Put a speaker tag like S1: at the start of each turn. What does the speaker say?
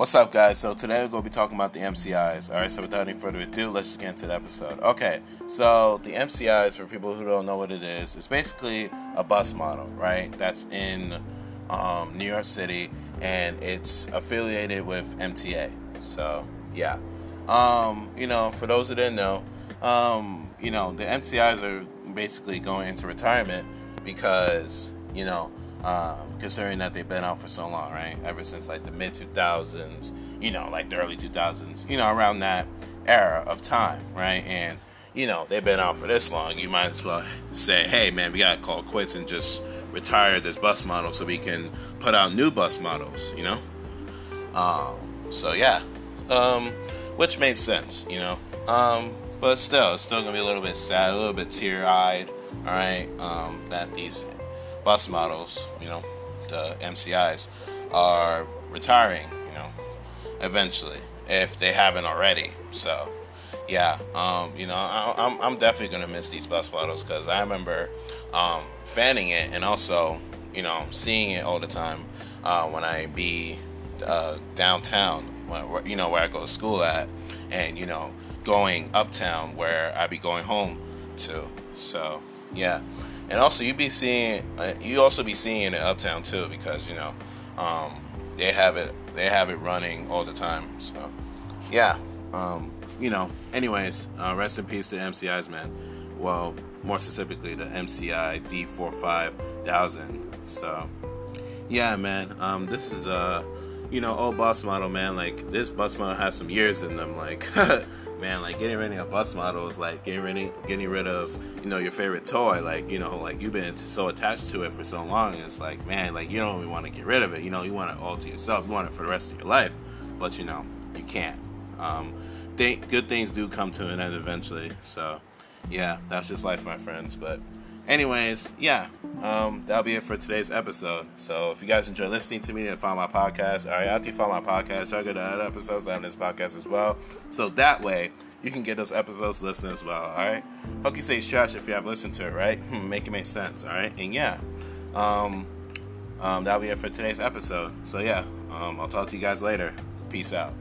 S1: What's up, guys? So today we're going to be talking about the MCIs. All right, so without any further ado, let's just get into the episode. Okay, so the MCIs, for people who don't know what it is, it's basically a bus model, right? That's in um, New York City, and it's affiliated with MTA. So yeah, um, you know, for those who didn't know, um, you know, the MCIs are basically going into retirement because you know um, considering that they've been out for so long, right? Ever since like the mid 2000s, you know, like the early 2000s, you know, around that era of time, right? And you know, they've been out for this long. You might as well say, hey, man, we gotta call quits and just retire this bus model so we can put out new bus models, you know? Um, so yeah, um, which makes sense, you know. Um, but still, it's still gonna be a little bit sad, a little bit tear eyed, all right, um, that these bus models, you know, the MCIs, are retiring, you know, eventually, if they haven't already. So, yeah, um, you know, I, am I'm, I'm definitely gonna miss these bus models because I remember um, fanning it and also, you know, seeing it all the time uh, when I be uh, downtown, you know, where I go to school at, and you know, going uptown where I be going home to. So, yeah and also you be seeing uh, you also be seeing it uptown too because you know um, they have it they have it running all the time so. Yeah um, you know anyways uh, rest in peace to mcis man. Well more specifically the mci d45000 so yeah man um, this is a you know old bus model man like this bus model has some years in them like man, like getting rid of a bus model is like getting rid of, getting rid of you know your favorite toy. Like you know, like you've been so attached to it for so long. it's like man, like you don't even want to get rid of it. You know, you want it all to yourself. You want it for the rest of your life, but you know you can't. Um, think good things do come to an end eventually. So yeah, that's just life, my friends. But anyways, yeah, um, that'll be it for today's episode. So if you guys enjoy listening to me and follow my podcast, all right, after you follow my podcast, check out the other episodes on this podcast as well. So that way you can get those episodes listened as well. All right. Hope you say trash if you have listened to it, right? Hmm, make it make sense. All right. And yeah, um, um, that'll be it for today's episode. So yeah, um, I'll talk to you guys later. Peace out.